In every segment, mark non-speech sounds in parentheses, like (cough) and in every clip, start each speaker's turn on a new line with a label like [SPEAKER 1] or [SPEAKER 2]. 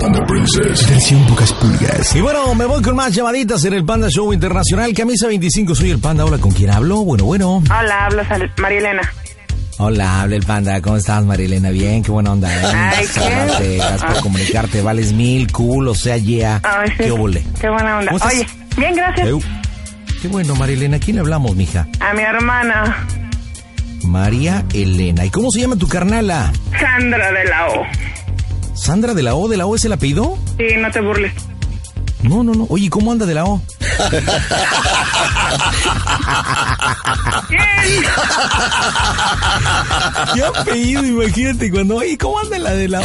[SPEAKER 1] Panda Princess. Versión pocas pulgas.
[SPEAKER 2] Y bueno, me voy con más llamaditas en el Panda Show Internacional. Camisa 25, soy el Panda. Hola, ¿con quién hablo? Bueno, bueno.
[SPEAKER 3] Hola, hablo María Elena.
[SPEAKER 2] Hola, habla el Panda. ¿Cómo estás, Marilena? Bien, qué buena onda. ¿eh?
[SPEAKER 3] Ay, qué.
[SPEAKER 2] Gracias por comunicarte. Vales mil, cool, o sea, yeah.
[SPEAKER 3] Ay, sí.
[SPEAKER 2] Qué obole.
[SPEAKER 3] Qué buena onda.
[SPEAKER 2] ¿Cómo estás?
[SPEAKER 3] Oye, bien, gracias.
[SPEAKER 2] Qué bueno, Marilena. ¿A quién le hablamos, mija?
[SPEAKER 3] A mi hermana,
[SPEAKER 2] María Elena. ¿Y cómo se llama tu carnala?
[SPEAKER 3] Sandra de la O.
[SPEAKER 2] ¿Sandra de la O? ¿De la O es el apellido?
[SPEAKER 3] Sí, no te burles.
[SPEAKER 2] No, no, no. Oye, ¿cómo anda de la O? (laughs) ¿Qué apellido? Imagínate cuando, oye, ¿cómo anda la de la O?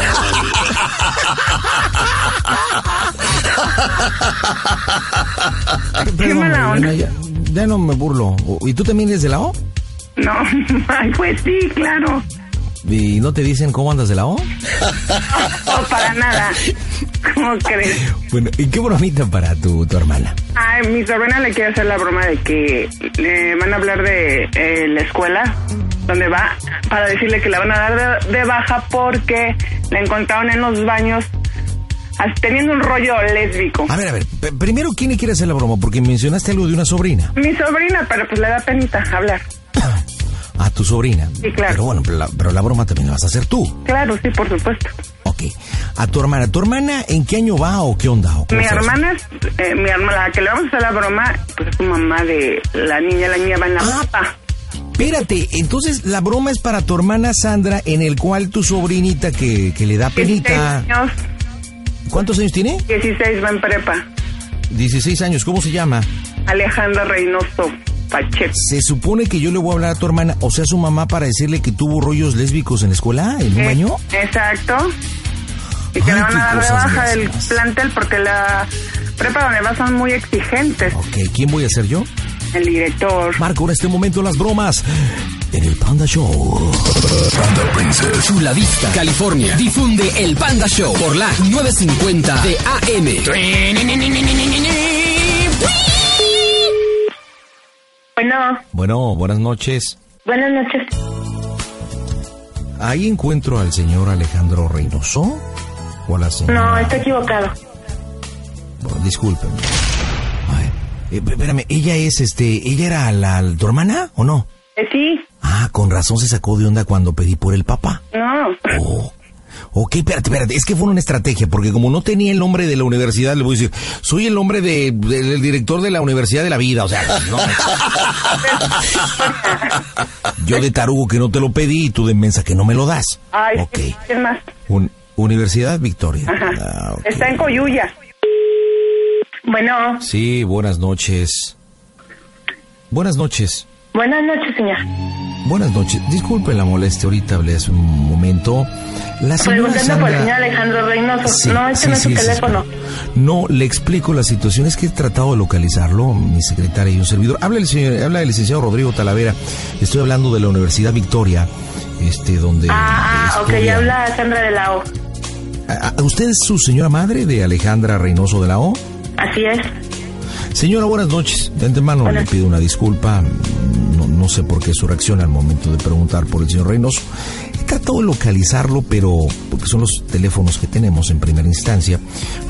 [SPEAKER 3] Qué mala onda.
[SPEAKER 2] Ya, ya no me burlo. ¿Y tú también eres de la O?
[SPEAKER 3] No, (laughs) ay, pues sí, claro.
[SPEAKER 2] ¿Y no te dicen cómo andas de la O? (laughs)
[SPEAKER 3] No, para nada. ¿Cómo crees?
[SPEAKER 2] Bueno, ¿y qué bromita para tu, tu hermana?
[SPEAKER 3] Ay, mi sobrina le quiere hacer la broma de que le van a hablar de eh, la escuela donde va para decirle que la van a dar de, de baja porque la encontraron en los baños teniendo un rollo lésbico.
[SPEAKER 2] A ver, a ver, primero, ¿quién le quiere hacer la broma? Porque mencionaste algo de una sobrina.
[SPEAKER 3] Mi sobrina, pero pues le da penita hablar. (coughs)
[SPEAKER 2] A tu sobrina.
[SPEAKER 3] Sí, claro.
[SPEAKER 2] Pero bueno, pero la, pero la broma también la vas a hacer tú.
[SPEAKER 3] Claro, sí, por supuesto.
[SPEAKER 2] Ok. A tu hermana. ¿Tu hermana en qué año va o qué onda? ¿O cómo
[SPEAKER 3] Mi hermana es, eh, mi hermana, la que le vamos a hacer la broma, pues es su mamá de la niña, la niña va en la
[SPEAKER 2] Ah.
[SPEAKER 3] prepa.
[SPEAKER 2] Espérate, entonces la broma es para tu hermana Sandra, en el cual tu sobrinita que, que le da
[SPEAKER 3] 16
[SPEAKER 2] penita.
[SPEAKER 3] años,
[SPEAKER 2] ¿Cuántos años tiene?
[SPEAKER 3] 16 va en prepa.
[SPEAKER 2] 16 años. ¿Cómo se llama?
[SPEAKER 3] Alejandra Reynoso Pacheco.
[SPEAKER 2] Se supone que yo le voy a hablar a tu hermana, o sea, a su mamá, para decirle que tuvo rollos lésbicos en la escuela, en un
[SPEAKER 3] Eh,
[SPEAKER 2] año.
[SPEAKER 3] Exacto. Y que
[SPEAKER 2] Ay,
[SPEAKER 3] le van a dar de
[SPEAKER 2] cosas
[SPEAKER 3] baja del plantel porque la prepa donde va son muy exigentes.
[SPEAKER 2] Ok, ¿quién voy a ser yo?
[SPEAKER 3] El director.
[SPEAKER 2] Marco, en este momento las bromas en el Panda Show.
[SPEAKER 1] Panda Princess.
[SPEAKER 4] Chula Vista, California. Difunde el Panda Show por la 950 de AM.
[SPEAKER 3] Bueno,
[SPEAKER 2] Bueno, buenas noches.
[SPEAKER 3] buenas noches.
[SPEAKER 2] Ahí encuentro al señor Alejandro Reynoso. O a la señora.
[SPEAKER 3] No, está equivocado.
[SPEAKER 2] Bueno, discúlpeme. Ay, eh, espérame, ella es este. ¿Ella era la, tu hermana o no?
[SPEAKER 3] Eh, sí,
[SPEAKER 2] Ah, con razón se sacó de onda cuando pedí por el papá.
[SPEAKER 3] no.
[SPEAKER 2] Oh. Ok, espérate, espérate. Es que fue una estrategia, porque como no tenía el nombre de la universidad, le voy a decir, soy el nombre de- del director de la Universidad de la Vida. O sea, no. (laughs) Yo de tarugo que no te lo pedí y tú de mensa que no me lo das.
[SPEAKER 3] Ay,
[SPEAKER 2] ok.
[SPEAKER 3] sí, es más.
[SPEAKER 2] Un- Universidad Victoria.
[SPEAKER 3] Ajá.
[SPEAKER 2] Ah.
[SPEAKER 3] Está en Coyuya. Bueno,
[SPEAKER 2] Sí, buenas noches. Buenas noches.
[SPEAKER 3] buenas noches, señor.
[SPEAKER 2] Buenas noches. Disculpe la molestia, ahorita hablé hace un momento. La señora
[SPEAKER 3] Preguntando por el
[SPEAKER 2] Sandra-
[SPEAKER 3] señor Alejandro Reynoso.
[SPEAKER 2] Sí,
[SPEAKER 3] no, este
[SPEAKER 2] sí,
[SPEAKER 3] no es su
[SPEAKER 2] sí, sí,
[SPEAKER 3] teléfono.
[SPEAKER 2] No, le explico la situación. Es que he tratado de localizarlo, mi secretaria y un servidor. Habla el, señor, habla el licenciado Rodrigo Talavera. Estoy hablando de la Universidad Victoria, este, donde...
[SPEAKER 3] Ah, ah, ok,
[SPEAKER 2] estudia-
[SPEAKER 3] habla Sandra de la O.
[SPEAKER 2] ¿A- a- ¿Usted es su señora madre de Alejandra Reynoso de la O?
[SPEAKER 3] Así es.
[SPEAKER 2] Señora, buenas noches. De antemano le pido una disculpa. No, no sé por qué su reacción al momento de preguntar por el señor Reynoso. He tratado de localizarlo, pero porque son los teléfonos que tenemos en primera instancia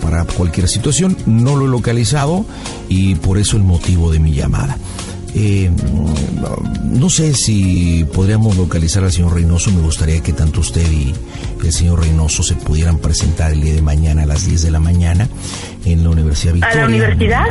[SPEAKER 2] para cualquier situación. No lo he localizado y por eso el motivo de mi llamada. Eh, no sé si podríamos localizar al señor Reynoso. Me gustaría que tanto usted y el señor Reynoso se pudieran presentar el día de mañana a las 10 de la mañana en la Universidad
[SPEAKER 3] ¿A
[SPEAKER 2] Victoria.
[SPEAKER 3] la universidad?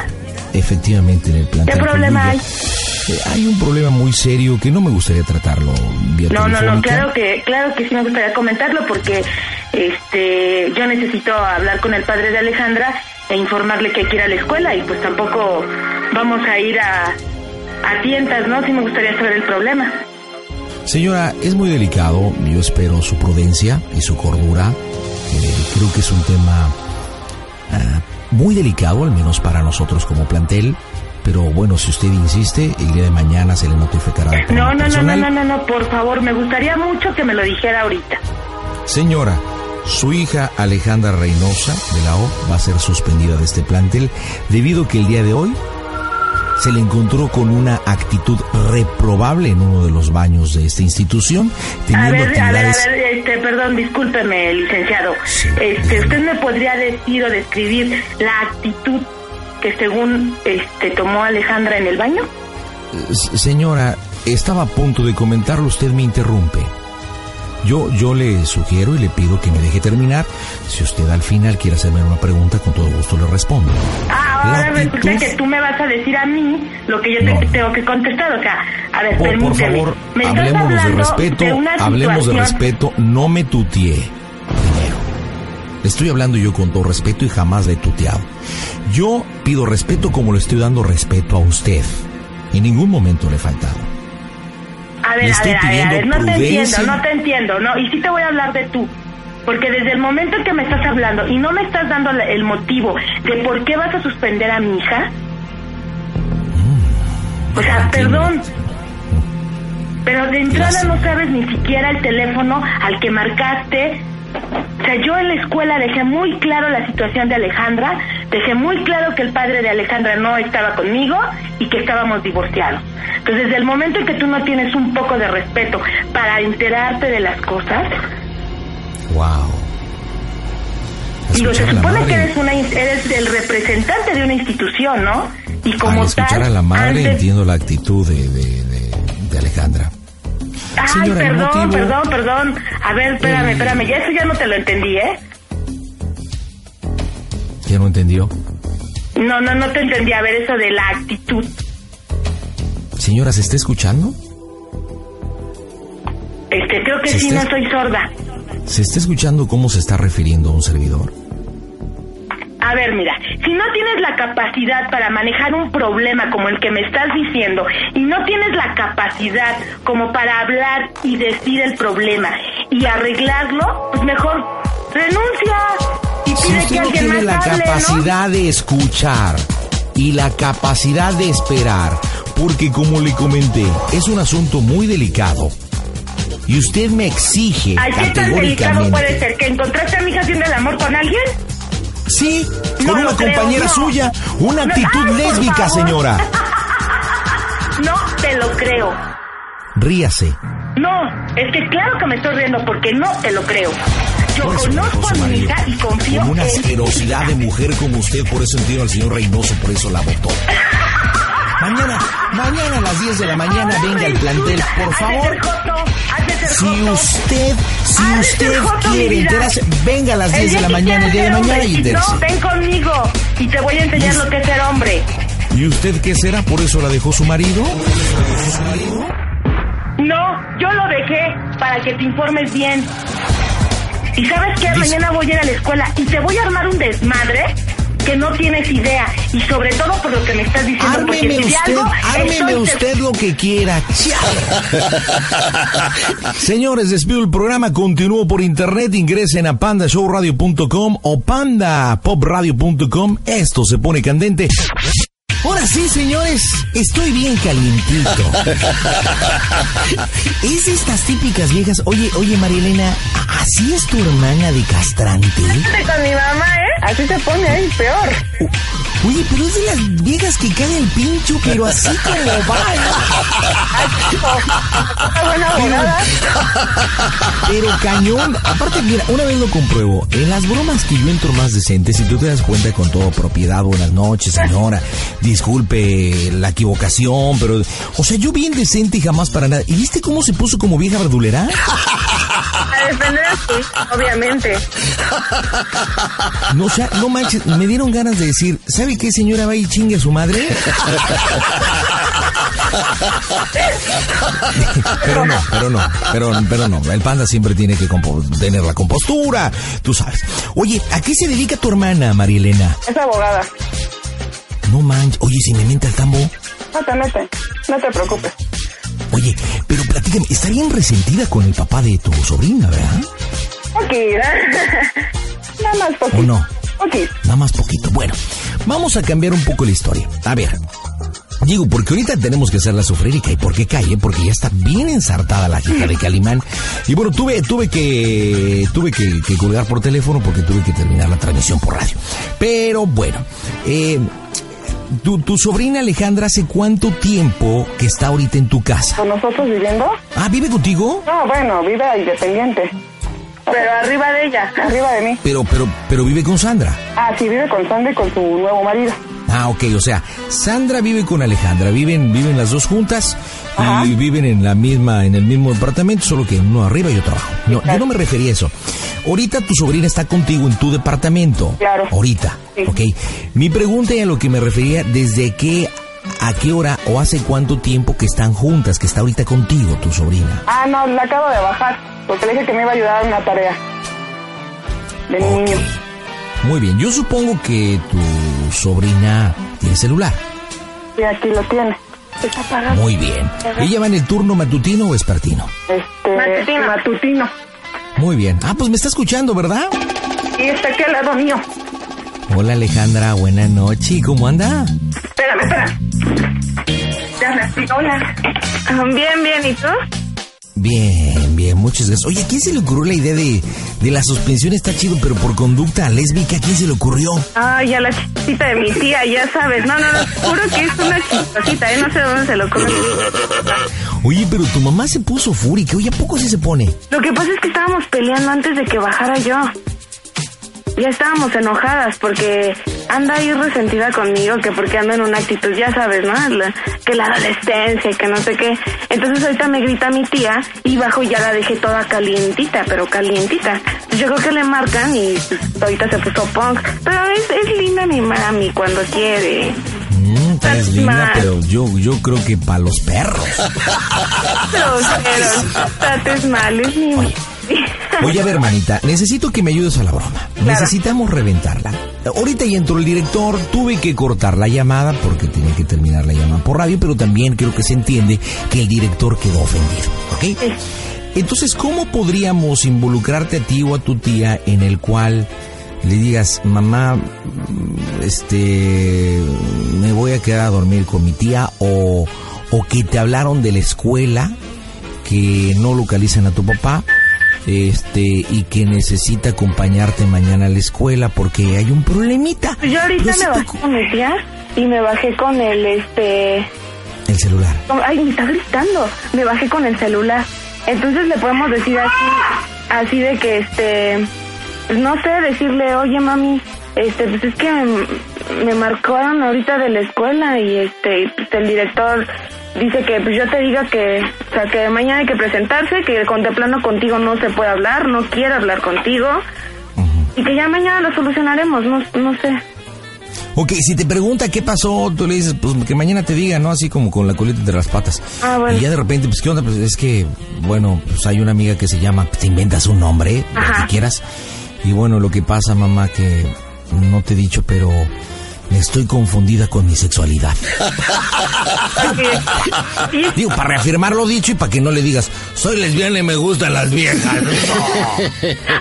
[SPEAKER 2] Efectivamente, en el plantel.
[SPEAKER 3] ¿Qué problema hay?
[SPEAKER 2] Eh, hay un problema muy serio que no me gustaría tratarlo vía
[SPEAKER 3] No, no, no, claro que, claro que sí me gustaría comentarlo porque este, yo necesito hablar con el padre de Alejandra e informarle que hay que ir a la escuela y pues tampoco vamos a ir a, a tientas, ¿no? Sí me gustaría saber el problema.
[SPEAKER 2] Señora, es muy delicado. Yo espero su prudencia y su cordura. creo que es un tema ah, muy delicado, al menos para nosotros como plantel. Pero bueno, si usted insiste, el día de mañana se le notificará.
[SPEAKER 5] No, no, no, no, no, no, no, por favor, me gustaría mucho que me lo dijera ahorita.
[SPEAKER 2] Señora, su hija Alejandra Reynosa de la O va a ser suspendida de este plantel debido a que el día de hoy se le encontró con una actitud reprobable en uno de los baños de esta institución, teniendo
[SPEAKER 5] a ver,
[SPEAKER 2] actividades...
[SPEAKER 5] A ver, a ver, este, perdón, discúlpeme, licenciado. este, ¿Usted me podría decir o describir la actitud que según este, tomó Alejandra en el baño?
[SPEAKER 2] Señora, estaba a punto de comentarlo, usted me interrumpe. Yo, yo le sugiero y le pido que me deje terminar. Si usted al final quiere hacerme una pregunta, con todo gusto le respondo.
[SPEAKER 5] Ah, ahora resulta que tú me vas a decir a mí lo que yo te tengo que contestar. O sea, a ver,
[SPEAKER 2] por, por favor, hablemos de respeto, hablemos de respeto, no me tutee. Primero, le estoy hablando yo con todo respeto y jamás le he tuteado. Yo pido respeto como le estoy dando respeto a usted. En ningún momento le he faltado.
[SPEAKER 5] A ver, a ver, a ver, no te entiendo, no te entiendo, no, y sí te voy a hablar de tú. Porque desde el momento en que me estás hablando y no me estás dando el motivo de por qué vas a suspender a mi hija, mm, o sea, perdón, pero de entrada no sabes ni siquiera el teléfono al que marcaste. O sea, yo en la escuela dejé muy claro la situación de Alejandra, dejé muy claro que el padre de Alejandra no estaba conmigo y que estábamos divorciados. Entonces, desde el momento en que tú no tienes un poco de respeto para enterarte de las cosas.
[SPEAKER 2] ¡Wow!
[SPEAKER 5] Digo, se supone que eres, una, eres el representante de una institución, ¿no?
[SPEAKER 2] Y como Al escuchar a la madre entiendo la actitud de, de, Alejandra.
[SPEAKER 5] Ay, perdón, perdón, perdón. A ver, espérame, espérame. Ya eso ya no te lo entendí, ¿eh?
[SPEAKER 2] ¿Ya no entendió?
[SPEAKER 5] No, no, no te entendí. A ver, eso de la actitud.
[SPEAKER 2] Señora, ¿se está escuchando?
[SPEAKER 5] Este, creo que sí, no soy sorda.
[SPEAKER 2] ¿Se está escuchando cómo se está refiriendo a un servidor?
[SPEAKER 5] A ver, mira, si no tienes la capacidad para manejar un problema como el que me estás diciendo y no tienes la capacidad como para hablar y decir el problema y arreglarlo, pues mejor renuncia y
[SPEAKER 2] si
[SPEAKER 5] que alguien
[SPEAKER 2] no tiene la capacidad de escuchar y la capacidad de esperar, porque como le comenté, es un asunto muy delicado. Y usted me exige
[SPEAKER 5] ¿Ay, qué tan delicado puede ser? ¿Que encontraste a mi hija haciendo el amor con alguien?
[SPEAKER 2] Sí, con una compañera suya. Una actitud lésbica, señora. (laughs)
[SPEAKER 5] No te lo creo.
[SPEAKER 2] Ríase.
[SPEAKER 5] No, es que claro que me estoy riendo porque no te lo creo. Yo conozco a mi hija y confío
[SPEAKER 2] Con una asquerosidad de mujer como usted, por eso entiendo al señor Reynoso, por eso la votó. Mañana, mañana a las 10 de la mañana venga al plantel, por favor. Si usted, si usted quiere enterarse, venga a las 10 de la mañana el día de mañana y
[SPEAKER 5] No, ven conmigo y te voy a enseñar lo que es ser hombre.
[SPEAKER 2] ¿Y usted qué será? ¿Por eso la dejó su marido?
[SPEAKER 5] No, yo lo dejé para que te informes bien. Y sabes que mañana voy a ir a la escuela y te voy a armar un desmadre que no tienes idea y sobre todo por lo que me estás diciendo.
[SPEAKER 2] Ármeme usted, ármeme usted lo que quiera. (laughs) Señores, despido el programa, continúo por internet, ingresen a pandashowradio.com o pandapopradio.com. Esto se pone candente. Ahora sí, señores, estoy bien calientito. (laughs) es estas típicas viejas. Oye, oye, Marielena, ¿así es tu hermana de castrante?
[SPEAKER 5] Con mi mamá, ¿eh? Así se pone ahí, peor.
[SPEAKER 2] Oye, pero es de las viejas que cae el pincho, pero así como va. (laughs) pero, pero cañón. Aparte, mira, una vez lo compruebo. En las bromas que yo entro más decentes, si tú te das cuenta con todo propiedad, buenas noches, señora disculpe la equivocación, pero. O sea, yo bien decente y jamás para nada. ¿Y viste cómo se puso como vieja verdulera?
[SPEAKER 5] A defender a obviamente.
[SPEAKER 2] No, o sea, no manches, me dieron ganas de decir, ¿sabe qué señora va y chingue a su madre? Pero no, pero no, pero, pero no. El panda siempre tiene que tener la compostura, tú sabes. Oye, ¿a qué se dedica tu hermana, María Elena?
[SPEAKER 5] Es abogada.
[SPEAKER 2] No manches. Oye, si me miente el tambo.
[SPEAKER 5] No te. No te preocupes.
[SPEAKER 2] Oye, pero platícame, está bien resentida con el papá de tu sobrina, ¿verdad?
[SPEAKER 5] Tranquila. (laughs) Nada más poquito.
[SPEAKER 2] ¿O no?
[SPEAKER 5] Poquito.
[SPEAKER 2] Nada más poquito. Bueno, vamos a cambiar un poco la historia. A ver. Digo, porque ahorita tenemos que hacerla sufrir y cae porque cae, porque ya está bien ensartada la hija de Calimán. Y bueno, tuve, tuve que, tuve que, que colgar por teléfono porque tuve que terminar la transmisión por radio. Pero bueno, eh, tu, tu sobrina Alejandra, ¿hace cuánto tiempo que está ahorita en tu casa?
[SPEAKER 5] ¿Con nosotros viviendo?
[SPEAKER 2] Ah, ¿vive contigo?
[SPEAKER 5] No, bueno, vive independiente. Pero arriba de ella. Arriba de mí.
[SPEAKER 2] Pero, pero, pero vive con Sandra.
[SPEAKER 5] Ah, sí, vive con Sandra y con su nuevo marido.
[SPEAKER 2] Ah, ok, o sea, Sandra vive con Alejandra, viven, viven las dos juntas y viven en la misma, en el mismo departamento, solo que uno arriba y otro abajo. No, yo no me refería a eso. Ahorita tu sobrina está contigo en tu departamento.
[SPEAKER 5] Claro.
[SPEAKER 2] Ahorita.
[SPEAKER 5] Sí.
[SPEAKER 2] Ok. Mi pregunta y a lo que me refería, ¿desde qué, a qué hora o hace cuánto tiempo que están juntas, que está ahorita contigo tu sobrina?
[SPEAKER 5] Ah, no, la acabo de bajar. Porque le dije que me iba a ayudar en una tarea. De niño.
[SPEAKER 2] Muy bien, yo supongo que tu sobrina tiene celular.
[SPEAKER 5] Y aquí lo tiene. Está apagado.
[SPEAKER 2] Muy bien. ¿Ella va en el turno matutino o vespertino?
[SPEAKER 5] Este,
[SPEAKER 6] Matutino.
[SPEAKER 5] matutino.
[SPEAKER 2] Muy bien. Ah, pues me está escuchando, ¿verdad?
[SPEAKER 5] Y está aquí al lado mío.
[SPEAKER 2] Hola Alejandra, buena noche. ¿Cómo anda?
[SPEAKER 5] Espérame, espera. Ya me. Hola.
[SPEAKER 6] Bien, bien, ¿y tú?
[SPEAKER 2] Bien, bien, muchas gracias. Oye, ¿a quién se le ocurrió la idea de, de la suspensión? Está chido, pero por conducta lésbica, ¿a quién se le ocurrió?
[SPEAKER 6] Ay, a la chispita de mi tía, ya sabes. No, no, no, juro que es una chispacita, ¿eh? No sé dónde se lo come.
[SPEAKER 2] Oye, pero tu mamá se puso fúrica. Oye, ¿a poco sí se pone?
[SPEAKER 6] Lo que pasa es que estábamos peleando antes de que bajara yo. Ya estábamos enojadas porque anda ahí resentida conmigo, que porque ando en una actitud, ya sabes, ¿no? La- que la adolescencia que no sé qué. Entonces ahorita me grita mi tía y bajo y ya la dejé toda calientita, pero calientita. Yo creo que le marcan y pues, ahorita se puso punk. Pero es, es linda mi mami cuando quiere.
[SPEAKER 2] Mm, eres
[SPEAKER 6] Estás
[SPEAKER 2] linda,
[SPEAKER 6] mal.
[SPEAKER 2] pero yo, yo creo que para los perros. (laughs)
[SPEAKER 6] Pero, trates mal, es mi...
[SPEAKER 2] Oye, a ver, hermanita, necesito que me ayudes a la broma. Necesitamos reventarla. Ahorita ya entró el director, tuve que cortar la llamada porque tenía que terminar la llamada por radio, pero también creo que se entiende que el director quedó ofendido, ¿ok? Entonces, ¿cómo podríamos involucrarte a ti o a tu tía en el cual le digas, mamá, este, me voy a quedar a dormir con mi tía o, o que te hablaron de la escuela que no localizan a tu papá este y que necesita acompañarte mañana a la escuela porque hay un problemita.
[SPEAKER 6] Yo ahorita me bajé con mi tía y me bajé con el, este...
[SPEAKER 2] El celular.
[SPEAKER 6] Ay, me está gritando. Me bajé con el celular. Entonces le podemos decir así, así de que, este, pues, no sé, decirle, oye mami, este, pues es que me, me marcaron ahorita de la escuela y este, pues el director dice que pues yo te diga que, o sea, que mañana hay que presentarse, que contemplando contigo no se puede hablar, no quiere hablar contigo y que ya mañana lo solucionaremos, no, no sé.
[SPEAKER 2] Ok, si te pregunta qué pasó, tú le dices, pues que mañana te diga, ¿no? Así como con la colita entre las patas.
[SPEAKER 6] Ah, bueno.
[SPEAKER 2] Y ya de repente, pues, ¿qué onda? Pues es que, bueno, pues hay una amiga que se llama, te inventas un nombre, lo
[SPEAKER 6] Ajá.
[SPEAKER 2] que quieras. Y bueno, lo que pasa, mamá, que no te he dicho, pero estoy confundida con mi sexualidad. Digo, para reafirmar lo dicho y para que no le digas, soy lesbiana y me gustan las viejas.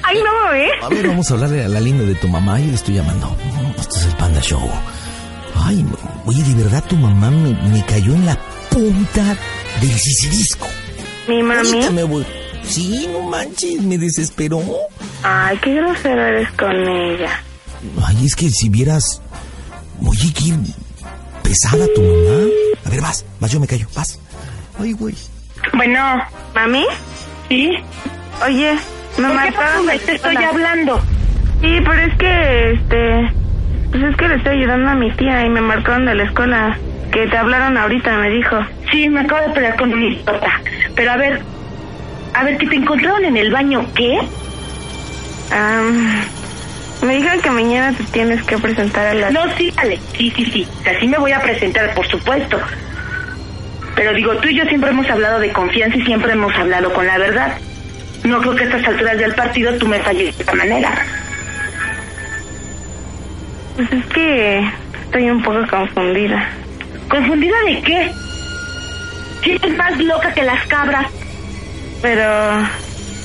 [SPEAKER 6] Ay, no, ¿eh?
[SPEAKER 2] A ver, vamos a hablarle a la línea de tu mamá y le estoy llamando. Este es el Panda Show. Ay, oye, de verdad tu mamá me, me cayó en la punta del sisirisco.
[SPEAKER 6] Mi mami.
[SPEAKER 2] Me voy. Sí, no manches, me desesperó.
[SPEAKER 6] Ay, qué grosero eres con ella.
[SPEAKER 2] Ay, es que si vieras... Oye, qué pesada tu mamá. A ver, vas, vas, yo me callo, vas. Ay, güey.
[SPEAKER 5] Bueno,
[SPEAKER 6] ¿Mami?
[SPEAKER 5] ¿sí?
[SPEAKER 6] Oye, me
[SPEAKER 5] ¿Por qué
[SPEAKER 6] marcaron
[SPEAKER 5] Te estoy hablando.
[SPEAKER 6] Sí, pero es que, este... Pues es que le estoy ayudando a mi tía y me marcaron de la escuela. Que te hablaron ahorita, me dijo.
[SPEAKER 5] Sí, me acabo de pelear con un idiota. Pero a ver, a ver, que te encontraron en el baño, ¿qué?
[SPEAKER 6] Am, me dijeron que mañana te tienes que presentar a la...
[SPEAKER 5] No, sí, dale. Sí, sí, sí. O sea, sí me voy a presentar, por supuesto. Pero digo, tú y yo siempre hemos hablado de confianza y siempre hemos hablado con la verdad. No creo que a estas alturas del partido tú me falles de esta manera.
[SPEAKER 6] Pues es que estoy un poco confundida.
[SPEAKER 5] ¿Confundida de qué? Si eres más loca que las cabras.
[SPEAKER 6] Pero...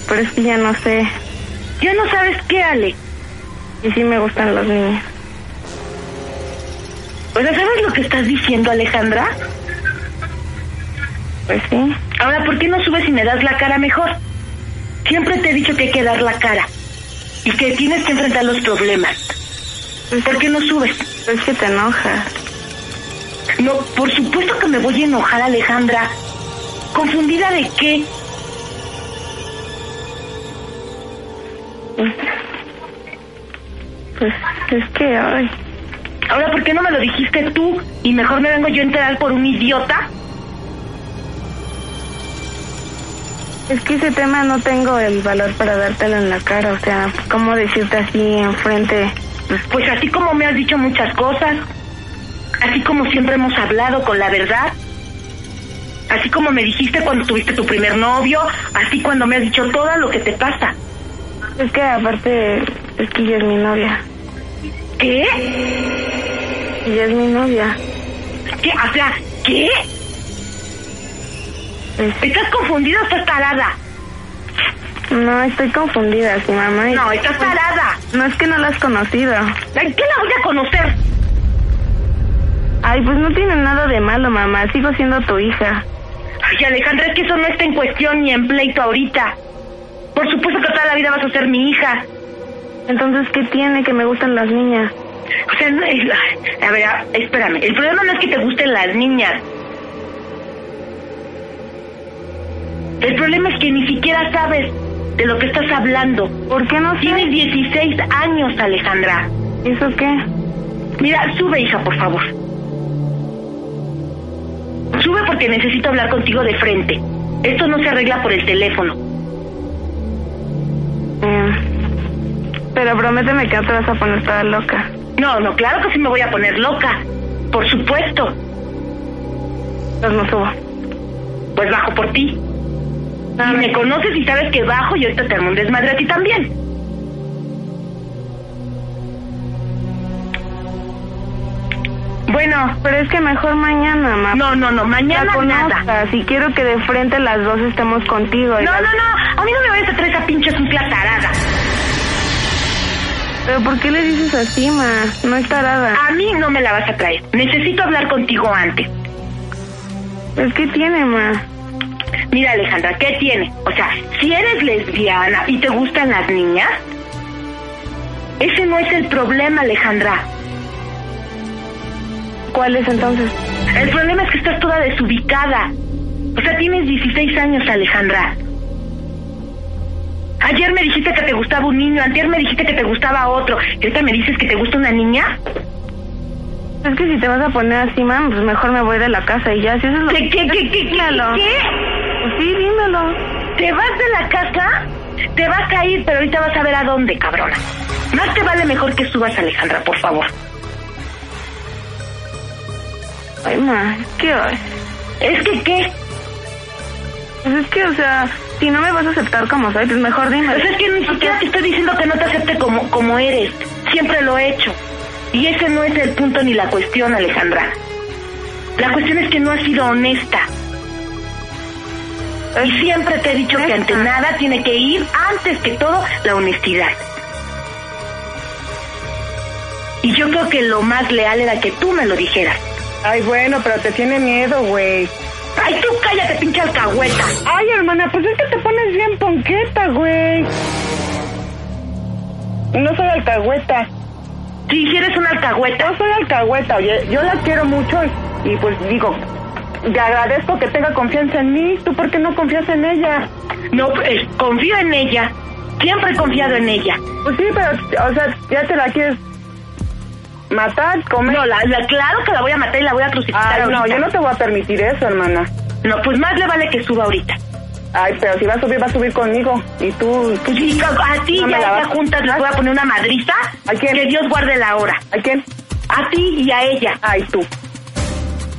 [SPEAKER 6] Pero es que ya no sé.
[SPEAKER 5] Ya no sabes qué, Ale.
[SPEAKER 3] Y sí me gustan los niños.
[SPEAKER 5] O sea, ¿sabes lo que estás diciendo, Alejandra?
[SPEAKER 3] Pues sí.
[SPEAKER 5] Ahora, ¿por qué no subes y me das la cara mejor? Siempre te he dicho que hay que dar la cara y que tienes que enfrentar los problemas. ¿Por qué no subes?
[SPEAKER 3] Es que te enojas.
[SPEAKER 5] No, por supuesto que me voy a enojar, Alejandra. ¿Confundida de qué?
[SPEAKER 3] Pues es que ay.
[SPEAKER 5] Ahora, ¿por qué no me lo dijiste tú y mejor me vengo yo a enterar por un idiota?
[SPEAKER 3] Es que ese tema no tengo el valor para dártelo en la cara, o sea, ¿cómo decirte así enfrente?
[SPEAKER 5] Pues así como me has dicho muchas cosas, así como siempre hemos hablado con la verdad, así como me dijiste cuando tuviste tu primer novio, así cuando me has dicho todo lo que te pasa.
[SPEAKER 3] Es que aparte, es que ella es mi novia.
[SPEAKER 5] ¿Qué?
[SPEAKER 3] Ella es mi novia.
[SPEAKER 5] ¿Qué? O sea, ¿qué? ¿Estás confundida o estás tarada?
[SPEAKER 3] no, estoy confundida, sí, mamá.
[SPEAKER 5] No, estás tarada.
[SPEAKER 3] No es que no la has conocido.
[SPEAKER 5] ¿En qué la voy a conocer?
[SPEAKER 3] Ay, pues no tiene nada de malo, mamá. Sigo siendo tu hija.
[SPEAKER 5] Ay, Alejandra, es que eso no está en cuestión ni en pleito ahorita. Por supuesto que toda la vida vas a ser mi hija.
[SPEAKER 3] Entonces, ¿qué tiene que me gustan las niñas?
[SPEAKER 5] O sea, no es- a ver, espérame. El problema no es que te gusten las niñas. El problema es que ni siquiera sabes de lo que estás hablando.
[SPEAKER 3] ¿Por qué no sé?
[SPEAKER 5] Tienes 16 años, Alejandra.
[SPEAKER 3] ¿Eso qué?
[SPEAKER 5] Mira, sube, hija, por favor. Sube porque necesito hablar contigo de frente. Esto no se arregla por el teléfono.
[SPEAKER 3] Eh, pero prométeme que no te vas a poner toda loca.
[SPEAKER 5] No, no, claro que sí me voy a poner loca. Por supuesto.
[SPEAKER 3] Pues no subo.
[SPEAKER 5] Pues bajo por ti.
[SPEAKER 3] Ah,
[SPEAKER 5] Y me conoces y sabes que bajo y ahorita te armo un desmadre a ti también. Bueno,
[SPEAKER 3] Pero es que mejor mañana, mamá.
[SPEAKER 5] no, no, no, mañana nada.
[SPEAKER 3] y quiero que de frente las dos estemos contigo. y
[SPEAKER 5] No,
[SPEAKER 3] las-
[SPEAKER 5] no, no, a mí no me vayas a traer esa pinche sucia tarada.
[SPEAKER 3] Pero ¿por qué le dices así, ma? No es tarada.
[SPEAKER 5] A mí no me la vas a traer. Necesito hablar contigo antes.
[SPEAKER 3] Es que tiene, ma.
[SPEAKER 5] Mira, Alejandra, ¿qué tiene? O sea, si eres lesbiana y te gustan las niñas, ese no es el problema, Alejandra.
[SPEAKER 3] ¿Cuál es entonces?
[SPEAKER 5] El problema es que estás toda desubicada. O sea, tienes 16 años, Alejandra. Ayer me dijiste que te gustaba un niño, antier me dijiste que te gustaba otro, y ahorita me dices que te gusta una niña.
[SPEAKER 3] Es que si te vas a poner así, mam, pues mejor me voy de la casa y ya. Si eso es lo
[SPEAKER 5] ¿Qué, qué, qué, qué, qué,
[SPEAKER 3] Dímelo.
[SPEAKER 5] qué?
[SPEAKER 3] Pues sí, dímelo.
[SPEAKER 5] ¿Te vas de la casa? Te vas a ir, pero ahorita vas a ver a dónde, cabrona. Más te vale mejor que subas, Alejandra, por favor.
[SPEAKER 3] Ay, ma, ¿qué?
[SPEAKER 5] ¿Es que qué?
[SPEAKER 3] Pues es que, o sea, si no me vas a aceptar como soy, pues mejor dime.
[SPEAKER 5] Pues es que ni siquiera te estoy diciendo que no te acepte como, como eres. Siempre lo he hecho. Y ese no es el punto ni la cuestión, Alejandra. La cuestión es que no has sido honesta. Y siempre te he dicho que ante nada tiene que ir, antes que todo, la honestidad. Y yo creo que lo más leal era que tú me lo dijeras.
[SPEAKER 3] Ay, bueno, pero te tiene miedo, güey.
[SPEAKER 5] ¡Ay, tú cállate, pinche alcahueta!
[SPEAKER 3] Ay, hermana, pues es que te pones bien ponqueta, güey. No soy alcahueta.
[SPEAKER 5] Si eres una alcahueta,
[SPEAKER 3] No soy alcahueta, oye. Yo la quiero mucho y, y, pues digo, te agradezco que tenga confianza en mí. ¿Tú por qué no confías en ella?
[SPEAKER 5] no, eh, confío en ella. Siempre he confiado en ella.
[SPEAKER 3] Pues sí, pero, o sea, ya te la quieres matar, comer.
[SPEAKER 5] No, la, la- claro que la voy a matar y la voy a crucificar
[SPEAKER 3] Ay, no,
[SPEAKER 5] ahorita.
[SPEAKER 3] yo no te voy a permitir eso, hermana.
[SPEAKER 5] No, pues más le vale que suba ahorita.
[SPEAKER 3] Ay, pero si va a subir, va a subir conmigo. Y tú,
[SPEAKER 5] Pues sí, a ti
[SPEAKER 3] No me
[SPEAKER 5] ya,
[SPEAKER 3] la
[SPEAKER 5] ya
[SPEAKER 3] vas a-
[SPEAKER 5] juntas les voy a poner una madriza.
[SPEAKER 3] ¿A quién?
[SPEAKER 5] Que Dios guarde la hora.
[SPEAKER 3] ¿a quién?
[SPEAKER 5] A ti y a ella.
[SPEAKER 3] Ay, tú.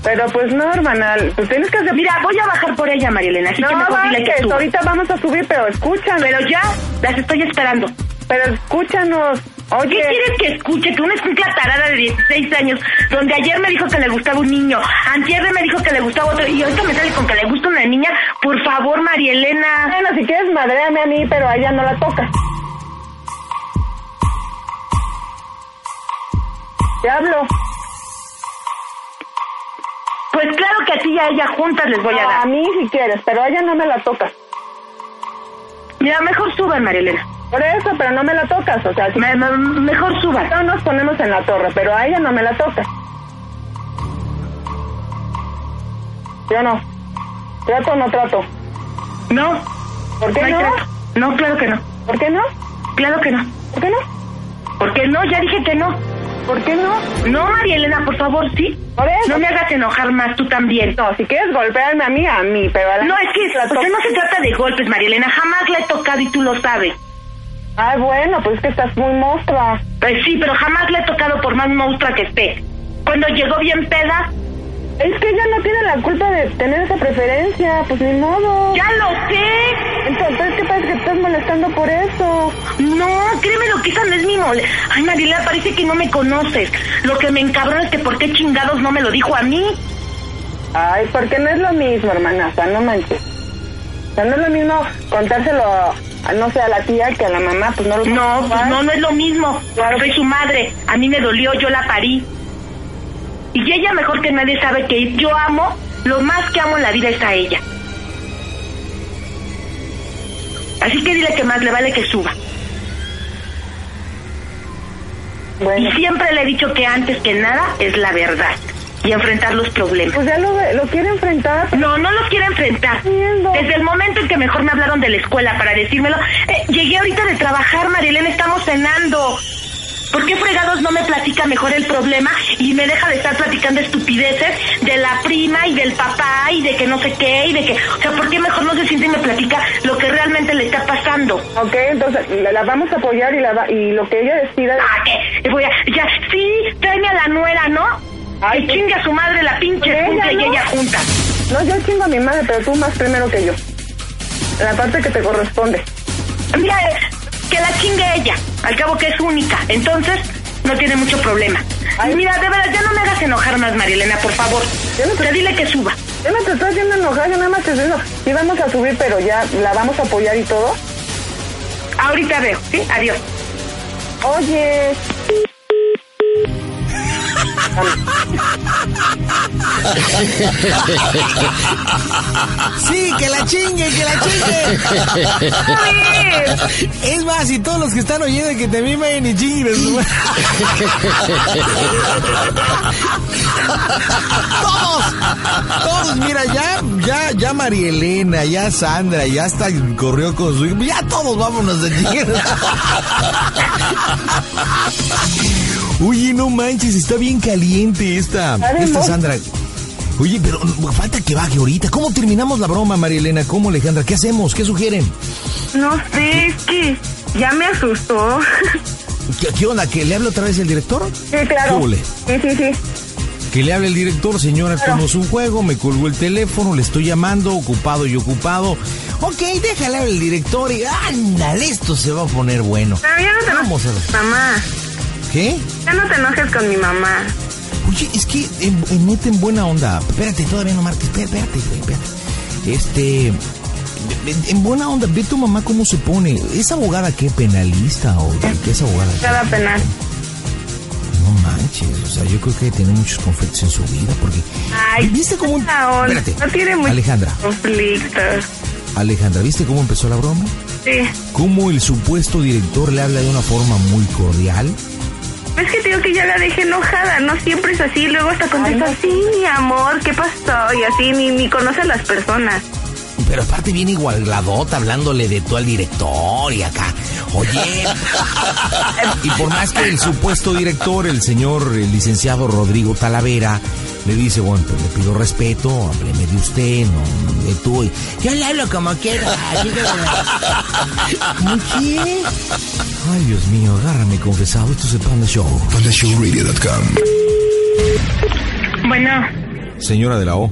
[SPEAKER 3] Pero pues no, hermana, pues tienes que hacer...
[SPEAKER 5] Mira, voy a bajar por ella, Marielena, así
[SPEAKER 3] no
[SPEAKER 5] que mejor dile que
[SPEAKER 3] bajes,
[SPEAKER 5] suba.
[SPEAKER 3] ahorita vamos a subir, pero escúchanos.
[SPEAKER 5] Pero ya, las estoy esperando.
[SPEAKER 3] Pero escúchanos.
[SPEAKER 5] ¿Qué
[SPEAKER 3] Oye,
[SPEAKER 5] quieres que escuche? Que una escucha tarada de 16 años, donde ayer me dijo que le gustaba un niño, antier me dijo que le gustaba otro, y ahorita me sale con que le gusta una niña. Por favor, Marielena.
[SPEAKER 3] bueno, si quieres madréame a mí, pero a ella no la toca. Te hablo.
[SPEAKER 5] Pues claro que a ti y a ella juntas les voy a dar.
[SPEAKER 3] a mí si quieres, pero a ella no me la tocas.
[SPEAKER 5] Mira, mejor suban, Marielena.
[SPEAKER 3] Por eso, pero no me la tocas. O sea, si
[SPEAKER 5] Me- me- mejor suban.
[SPEAKER 3] no nos ponemos en la torre, pero a ella no me la tocas. Yo no. ¿Trato o no trato?
[SPEAKER 5] No.
[SPEAKER 3] ¿Por qué no?
[SPEAKER 5] No, claro que no.
[SPEAKER 3] ¿Por qué no?
[SPEAKER 5] Claro que no.
[SPEAKER 3] ¿Por qué no?
[SPEAKER 5] ¿Por qué no? Ya dije que no.
[SPEAKER 3] ¿Por qué no?
[SPEAKER 5] No, Marielena, por favor, sí.
[SPEAKER 3] Por eso.
[SPEAKER 5] No me hagas enojar más tú también.
[SPEAKER 3] No, si quieres golpearme a mí, a mí, pero a la...
[SPEAKER 5] No, es que, o sea, no se trata de golpes, Marielena. Jamás la he tocado y tú lo sabes.
[SPEAKER 3] Ay, bueno, pues es que estás muy monstrua.
[SPEAKER 5] Pues sí, pero jamás la he tocado por más monstrua que esté. Cuando llegó bien peda,
[SPEAKER 3] Es que ella no tiene la culpa de tener esa preferencia, pues ni modo.
[SPEAKER 5] ya lo sé.
[SPEAKER 3] Entonces, ¿qué pasa que te estás molestando por eso?
[SPEAKER 5] No, créeme lo que esa no es mi mole. Ay, Mariela, parece que no me conoces. Lo que me encabrona es que por qué chingados no me lo dijo a mí.
[SPEAKER 3] Ay, porque no es lo mismo, hermana, o sea, no manches. O sea, no es lo mismo contárselo, no sé, a la tía que a la mamá, pues no lo
[SPEAKER 5] No, pues no, no es lo mismo.
[SPEAKER 3] Claro.
[SPEAKER 5] Soy su madre. A mí me dolió, yo la parí. Y ella mejor que nadie sabe que yo amo, lo más que amo en la vida es a ella. Así que dile que más le vale que suba.
[SPEAKER 3] Bueno,
[SPEAKER 5] Y siempre le he dicho que antes que nada es la verdad. Y enfrentar los problemas.
[SPEAKER 3] pues ya lo, lo quiere enfrentar.
[SPEAKER 5] No, no los quiere enfrentar.
[SPEAKER 3] Entiendo.
[SPEAKER 5] Desde el momento en que mejor me hablaron de la escuela para decírmelo, eh, llegué ahorita de trabajar, Marilena, estamos cenando. ¿Por qué fregados no me platica mejor el problema y me deja de estar platicando estupideces de la prima y del papá y de que no sé qué y de que... O sea, ¿por qué mejor no se siente y me platica lo que realmente le está pasando?
[SPEAKER 3] Ok, entonces la, la vamos a apoyar y, la va- y lo que ella decida...
[SPEAKER 5] Ah, ¿qué? Voy a... Ya, sí, tráeme a la nuera, ¿no?
[SPEAKER 3] Ay,
[SPEAKER 5] que chingue a su madre la pinche junta y ella junta.
[SPEAKER 3] No, yo chingo a mi madre, pero tú más primero que yo. La parte que te corresponde.
[SPEAKER 5] Mira, que la chingue ella. Al cabo que es única. Entonces, no tiene mucho problema.
[SPEAKER 3] Ay.
[SPEAKER 5] Mira, de verdad, ya no me hagas enojar más, Marilena, por favor.
[SPEAKER 3] Yo no te-
[SPEAKER 5] Ya dile que suba.
[SPEAKER 3] Yo no te estoy haciendo enojar, yo nada más te diciendo, sí vamos a subir, pero ya la vamos a apoyar y todo.
[SPEAKER 5] Ahorita veo, ¿sí? Adiós.
[SPEAKER 3] Oye, (laughs)
[SPEAKER 2] Sí, que la chingue, que la chingue. Es más, y todos los que están oyendo que te mimen y chinguen. todos, todos, mira, ya, ya, ya María Elena, ya Sandra, ya hasta corrió con su hijo, ya todos vámonos de chingar. Oye, no manches, está bien caliente esta, esta Sandra. Oye, pero falta que baje ahorita. ¿Cómo terminamos la broma, María Elena? ¿Cómo, Alejandra? ¿Qué hacemos? ¿Qué sugieren?
[SPEAKER 3] no sé, es que ya me asustó.
[SPEAKER 2] ¿Qué, qué onda? ¿Que le hable otra vez el director?
[SPEAKER 3] Sí,
[SPEAKER 2] ¿Qué
[SPEAKER 3] claro.
[SPEAKER 2] huele?
[SPEAKER 3] Sí, sí, sí.
[SPEAKER 2] Que le hable el director, señora,
[SPEAKER 3] Claro.
[SPEAKER 2] es un juego, me colgó el teléfono, le estoy llamando, ocupado y ocupado. Ok, déjale hablar el director y ándale, esto se va a poner bueno.
[SPEAKER 3] Pero ya no te
[SPEAKER 2] Vamos a ver.
[SPEAKER 3] Mamá,
[SPEAKER 2] ¿Qué?
[SPEAKER 3] ya no te enojes con mi mamá.
[SPEAKER 2] Oye, es que en, en neta, en buena onda. Espérate, todavía no marques. Espérate, espérate. Este. En, en buena onda, ve tu mamá cómo se pone. ¿Es abogada qué? ¿Penalista o qué, es abogada?
[SPEAKER 3] Cada penal.
[SPEAKER 2] No manches, o sea, yo creo que tiene muchos conflictos en su vida porque...
[SPEAKER 3] Ay,
[SPEAKER 2] ¿Viste cómo... Espérate,
[SPEAKER 3] no tiene mucho
[SPEAKER 2] Alejandra,
[SPEAKER 3] conflicto.
[SPEAKER 2] Alejandra, ¿viste cómo empezó la broma?
[SPEAKER 3] Sí.
[SPEAKER 2] Cómo el supuesto director le habla de una forma muy cordial.
[SPEAKER 3] Es que digo que ya la dejé enojada, no siempre es así. Luego hasta contesta, sí, mi amor, ¿qué pasó? Y así, ni, ni conoce a las personas.
[SPEAKER 2] Pero aparte viene igualadota hablándole de tú al director y acá. Oye. (laughs) y por más que el supuesto director, el señor el licenciado Rodrigo Talavera, le dice, bueno, pues le pido respeto, hábleme de usted, no de tú. Y, Yo le hablo como quiera. así que- ¿Qué? Ay, Dios mío, agárrame confesado, esto es el Panda Show.
[SPEAKER 1] PandaShowRadio.com.
[SPEAKER 5] Bueno,
[SPEAKER 2] Señora de la O,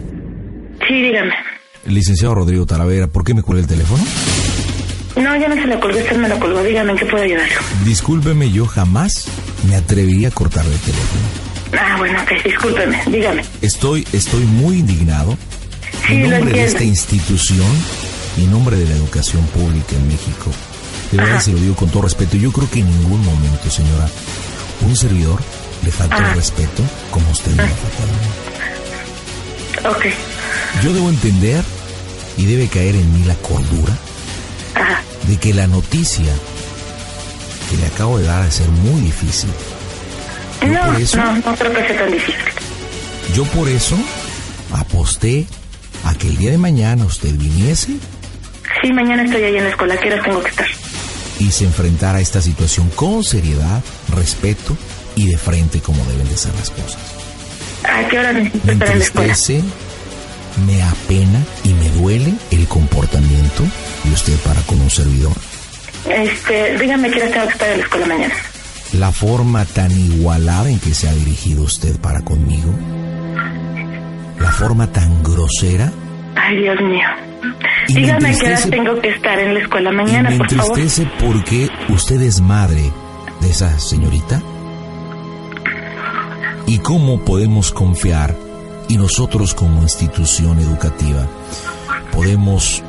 [SPEAKER 5] sí, dígame.
[SPEAKER 2] Licenciado Rodrigo Talavera, ¿por qué me cuelga el teléfono?
[SPEAKER 5] No, ya no se lo colgó, usted me lo colgó. Dígame en qué puedo ayudarlo.
[SPEAKER 2] Discúlpeme, yo jamás me atrevería a cortarle el teléfono.
[SPEAKER 5] Ah, bueno, ok, discúlpeme, dígame.
[SPEAKER 2] Estoy, estoy muy indignado
[SPEAKER 5] Sí,
[SPEAKER 2] en nombre de esta institución y en nombre de la educación pública en México. De verdad
[SPEAKER 5] Ajá.
[SPEAKER 2] se lo digo con todo respeto. Yo creo que en ningún momento, señora, un servidor le faltó el respeto como usted me lo
[SPEAKER 5] ha Ok.
[SPEAKER 2] Yo debo entender y debe caer en mí la cordura de que la noticia que le acabo de dar a ser muy difícil.
[SPEAKER 5] no, no, no creo que sea tan difícil.
[SPEAKER 2] Yo por eso aposté a que el día de mañana usted viniese.
[SPEAKER 5] Sí, mañana estoy ahí en la escuela, ¿qué hora tengo que estar?
[SPEAKER 2] Y se enfrentara a esta situación con seriedad, respeto y de frente como deben de ser las cosas.
[SPEAKER 5] ¿A qué hora necesito estar en la escuela?
[SPEAKER 2] Me apena y me duele el comportamiento de usted para con un servidor.
[SPEAKER 5] Este, dígame hora tengo que estar en la escuela mañana.
[SPEAKER 2] La forma tan igualada en que se ha dirigido usted para conmigo. La forma tan grosera.
[SPEAKER 5] Ay, Dios mío. dígame qué hora tengo que estar en la escuela mañana,
[SPEAKER 2] y me entristece porque usted es madre de esa señorita. ¿Y cómo podemos confiar y nosotros como institución educativa podemos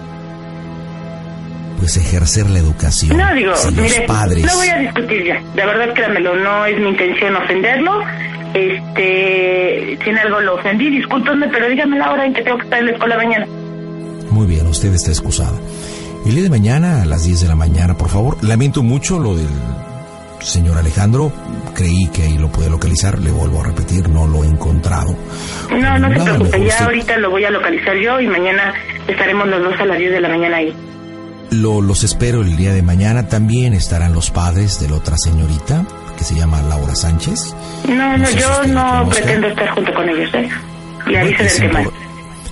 [SPEAKER 2] pues ejercer la educación.
[SPEAKER 5] No digo,
[SPEAKER 2] los padres...
[SPEAKER 5] no voy a discutir ya, de verdad créamelo, no es mi intención ofenderlo. Este, si en algo lo ofendí, discúlpenme, pero dígame la hora en que tengo que estar en la escuela mañana.
[SPEAKER 2] Muy bien, usted está excusada. El día de mañana a las 10 de la mañana, por favor. Lamento mucho lo del señor Alejandro. Creí que ahí lo puede localizar, le vuelvo a repetir, no lo he encontrado.
[SPEAKER 5] No, no se preocupe, ya ahorita lo voy a localizar yo y mañana estaremos los dos a las 10 de la mañana ahí.
[SPEAKER 2] Lo, los espero el día de mañana. También estarán los padres de la otra señorita, que se llama Laura Sánchez.
[SPEAKER 5] No, no, yo no pretendo estar junto con ellos, ¿eh? Se del tema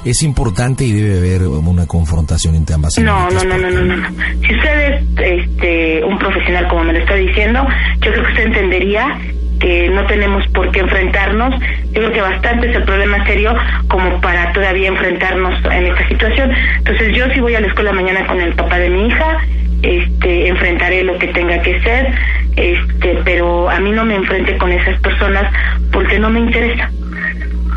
[SPEAKER 2] es importante y debe haber una confrontación entre ambas.
[SPEAKER 5] No, no, no, no, no, no. Si usted es este, un profesional como me lo está diciendo, yo creo que usted entendería que no tenemos por qué enfrentarnos. Yo creo que bastante es el problema serio como para todavía enfrentarnos en esta situación. Entonces yo sí voy a la escuela mañana con el papá de mi hija, este, enfrentaré lo que tenga que ser, este, pero a mí no me enfrente con esas personas porque no me interesa.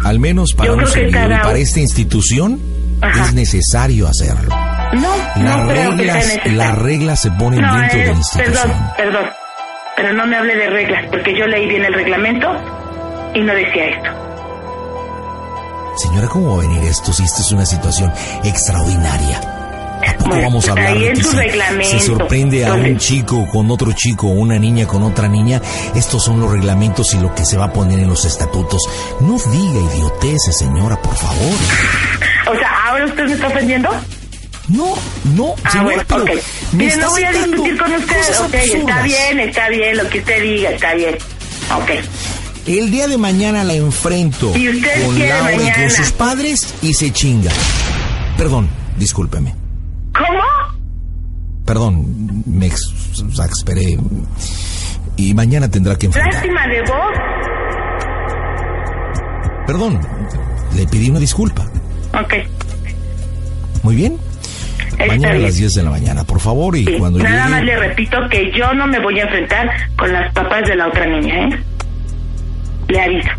[SPEAKER 2] Al menos para un servidor y para esta institución es necesario hacerlo.
[SPEAKER 5] No,
[SPEAKER 2] las no reglas, las reglas se ponen dentro de la institución.
[SPEAKER 5] Perdón, perdón, pero no me hable de reglas porque yo leí bien el reglamento y no decía esto.
[SPEAKER 2] Señora, ¿cómo va a venir esto si esta es una situación extraordinaria? ¿A vamos a hablar de que se, sorprende a un chico con otro chico o una niña con otra niña? Estos son los reglamentos y lo que se va a poner en los estatutos. No diga idioteces, señora, por favor.
[SPEAKER 5] O sea, ¿ahora usted me está ofendiendo?
[SPEAKER 2] No, no,
[SPEAKER 5] ah,
[SPEAKER 2] señora,
[SPEAKER 5] pero Mire, no voy a discutir con usted. Está bien, está bien, lo que usted diga, está bien. Ok.
[SPEAKER 2] El día de mañana la enfrento
[SPEAKER 5] ¿Y usted
[SPEAKER 2] con Laura y con sus padres y se chinga. Perdón, discúlpeme.
[SPEAKER 5] ¿Cómo?
[SPEAKER 2] Perdón, me exasperé. Y mañana tendrá que enfrentar.
[SPEAKER 5] ¿Lástima de vos?
[SPEAKER 2] Perdón, le pedí una disculpa.
[SPEAKER 5] Ok.
[SPEAKER 2] Muy bien. mañana a las 10 de la mañana, por favor, y cuando
[SPEAKER 5] Nada más le repito que yo no me voy a enfrentar con las papás de la otra niña, ¿eh? Le aviso.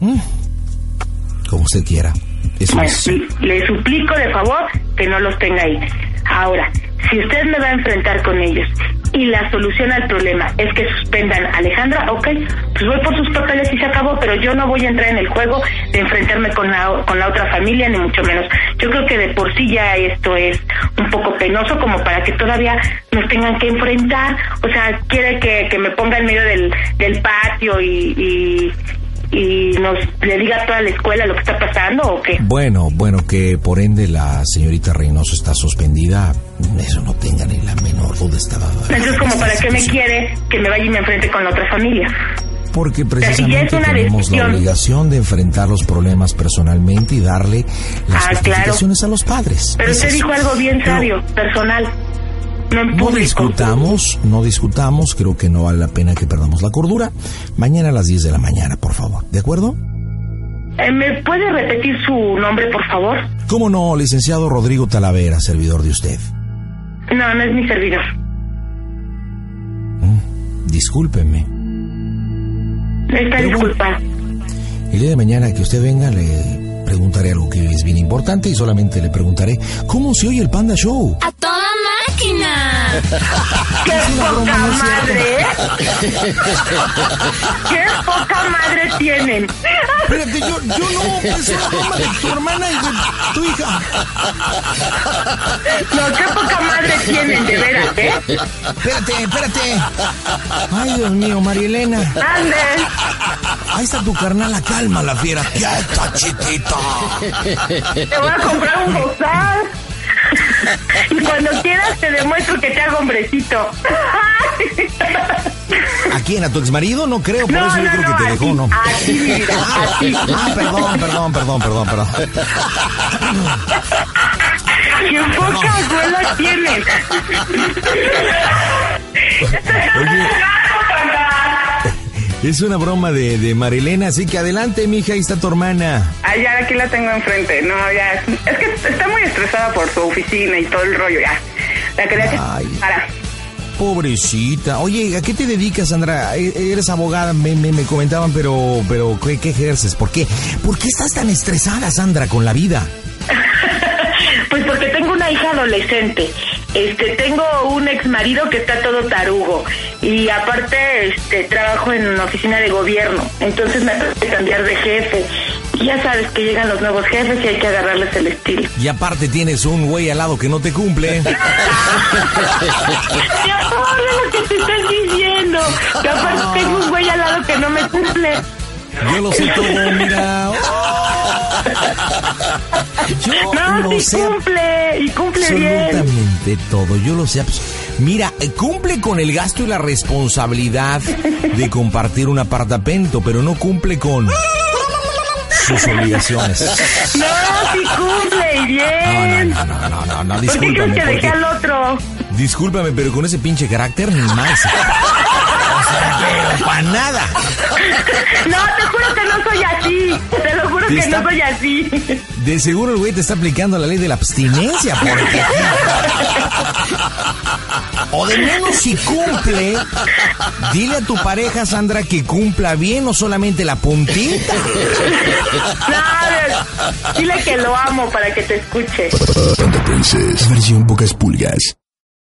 [SPEAKER 2] Mm. Como usted quiera.
[SPEAKER 5] Le suplico de favor que no los tenga ahí. Ahora, si usted me va a enfrentar con ellos y la solución al problema es que suspendan a Alejandra, ok, pues voy por sus papeles y se acabó, pero yo no voy a entrar en el juego de enfrentarme con la, con la otra familia, ni mucho menos. Yo creo que de por sí ya esto es un poco penoso como para que todavía nos tengan que enfrentar. O sea, quiere que, que me ponga en medio del, del patio y, y nos le diga a toda la escuela lo que está pasando o qué?
[SPEAKER 2] Bueno, bueno, que por ende la señorita Reynoso está suspendida, eso no tenga ni la menor duda. Estaba
[SPEAKER 5] Entonces, como para qué me quiere que me vaya y me enfrente con la otra familia.
[SPEAKER 2] Porque precisamente tenemos la obligación de enfrentar los problemas personalmente y darle las ah, justificaciones a los padres.
[SPEAKER 5] Pero usted dijo algo bien sabio, personal.
[SPEAKER 2] No, discutamos, no discutamos, creo que no vale la pena que perdamos la cordura. Mañana a las 10 de la mañana, por favor, ¿de acuerdo?
[SPEAKER 5] Eh, ¿Me puede repetir su nombre, por favor?
[SPEAKER 2] ¿Cómo no, licenciado Rodrigo Talavera, servidor de usted?
[SPEAKER 5] No, no es mi servidor.
[SPEAKER 2] Mm, discúlpeme.
[SPEAKER 5] Está disculpa.
[SPEAKER 2] El día de mañana que usted venga le preguntaré algo que es bien importante y solamente le preguntaré cómo se oye el Panda Show.
[SPEAKER 4] A.
[SPEAKER 5] ¡Qué poca madre! ¡Qué poca madre tienen!
[SPEAKER 2] Espérate, yo, yo no, es una broma de tu hermana y de tu hija.
[SPEAKER 5] No, qué poca madre tienen, de veras, ¿eh?
[SPEAKER 2] Espérate, espérate. Ay, Dios mío, María Elena.
[SPEAKER 5] ¡Ande!
[SPEAKER 2] Ahí está tu carnal, la calma, la fiera. Ya está chiquita.
[SPEAKER 5] Te voy a comprar un bozal. (laughs) Y cuando quieras te demuestro que te hago hombrecito. (laughs)
[SPEAKER 2] ¿A quién? ¿A tu exmarido? No creo, por
[SPEAKER 5] No,
[SPEAKER 2] eso yo
[SPEAKER 5] no,
[SPEAKER 2] creo
[SPEAKER 5] no,
[SPEAKER 2] que te dejó, ¿no?
[SPEAKER 5] a ti, mi vida, a ti.
[SPEAKER 2] Ah, perdón, perdón, perdón, perdón, perdón, (laughs) perdón.
[SPEAKER 5] ¡Qué poca abuela tienes!
[SPEAKER 2] Oye, es una broma de, de Marilena, así que adelante, mija, ahí está tu hermana.
[SPEAKER 3] Ah, ya aquí la tengo enfrente. No, ya. Es que está muy estresada por su oficina y todo el rollo, ya. La quería que
[SPEAKER 2] Ay.
[SPEAKER 3] para.
[SPEAKER 2] Pobrecita. Oye, ¿a qué te dedicas, Sandra? E- Eres abogada, me, me, me comentaban, pero, pero ¿qué, ¿qué ejerces? ¿Por qué? ¿Por qué estás tan estresada, Sandra, con la vida? (laughs)
[SPEAKER 5] Pues porque tengo una hija adolescente. Este, tengo un ex marido que está todo tarugo y aparte este trabajo en una oficina de gobierno, entonces me tengo que cambiar de jefe. Y ya sabes que llegan los nuevos jefes y hay que agarrarles el estilo.
[SPEAKER 2] Y aparte tienes un güey al lado que no te cumple. (laughs)
[SPEAKER 5] ¡Qué horror lo que te estás diciendo! Que aparte tengo un güey al lado que no me cumple.
[SPEAKER 2] Yo lo sé todo, mira. Yo
[SPEAKER 5] No,
[SPEAKER 2] lo sé
[SPEAKER 5] cumple y cumple bien.
[SPEAKER 2] absolutamente todo. Yo lo sé. Mira, eh, cumple con el gasto y la responsabilidad de compartir un apartamento, pero no cumple con sus obligaciones.
[SPEAKER 5] No, sí cumple y
[SPEAKER 2] No,
[SPEAKER 5] bien.
[SPEAKER 2] no, no, no, no, no,
[SPEAKER 5] ¿Por qué crees
[SPEAKER 2] discúlpame.
[SPEAKER 5] que dejé
[SPEAKER 2] porque-
[SPEAKER 5] al otro?
[SPEAKER 2] Discúlpame, pero con ese pinche carácter ni más. Para (laughs) nada.
[SPEAKER 5] No, te juro que no soy así. Te lo juro
[SPEAKER 2] Te
[SPEAKER 5] que
[SPEAKER 2] está-
[SPEAKER 5] no soy así.
[SPEAKER 2] De seguro el güey te está aplicando la ley de la abstinencia, porque... O de menos si cumple, dile a tu pareja, Sandra, que cumpla bien, no solamente la puntita.
[SPEAKER 5] No, dile que lo amo para que te escuche.
[SPEAKER 1] Panda Princess. Versión pocas pulgas.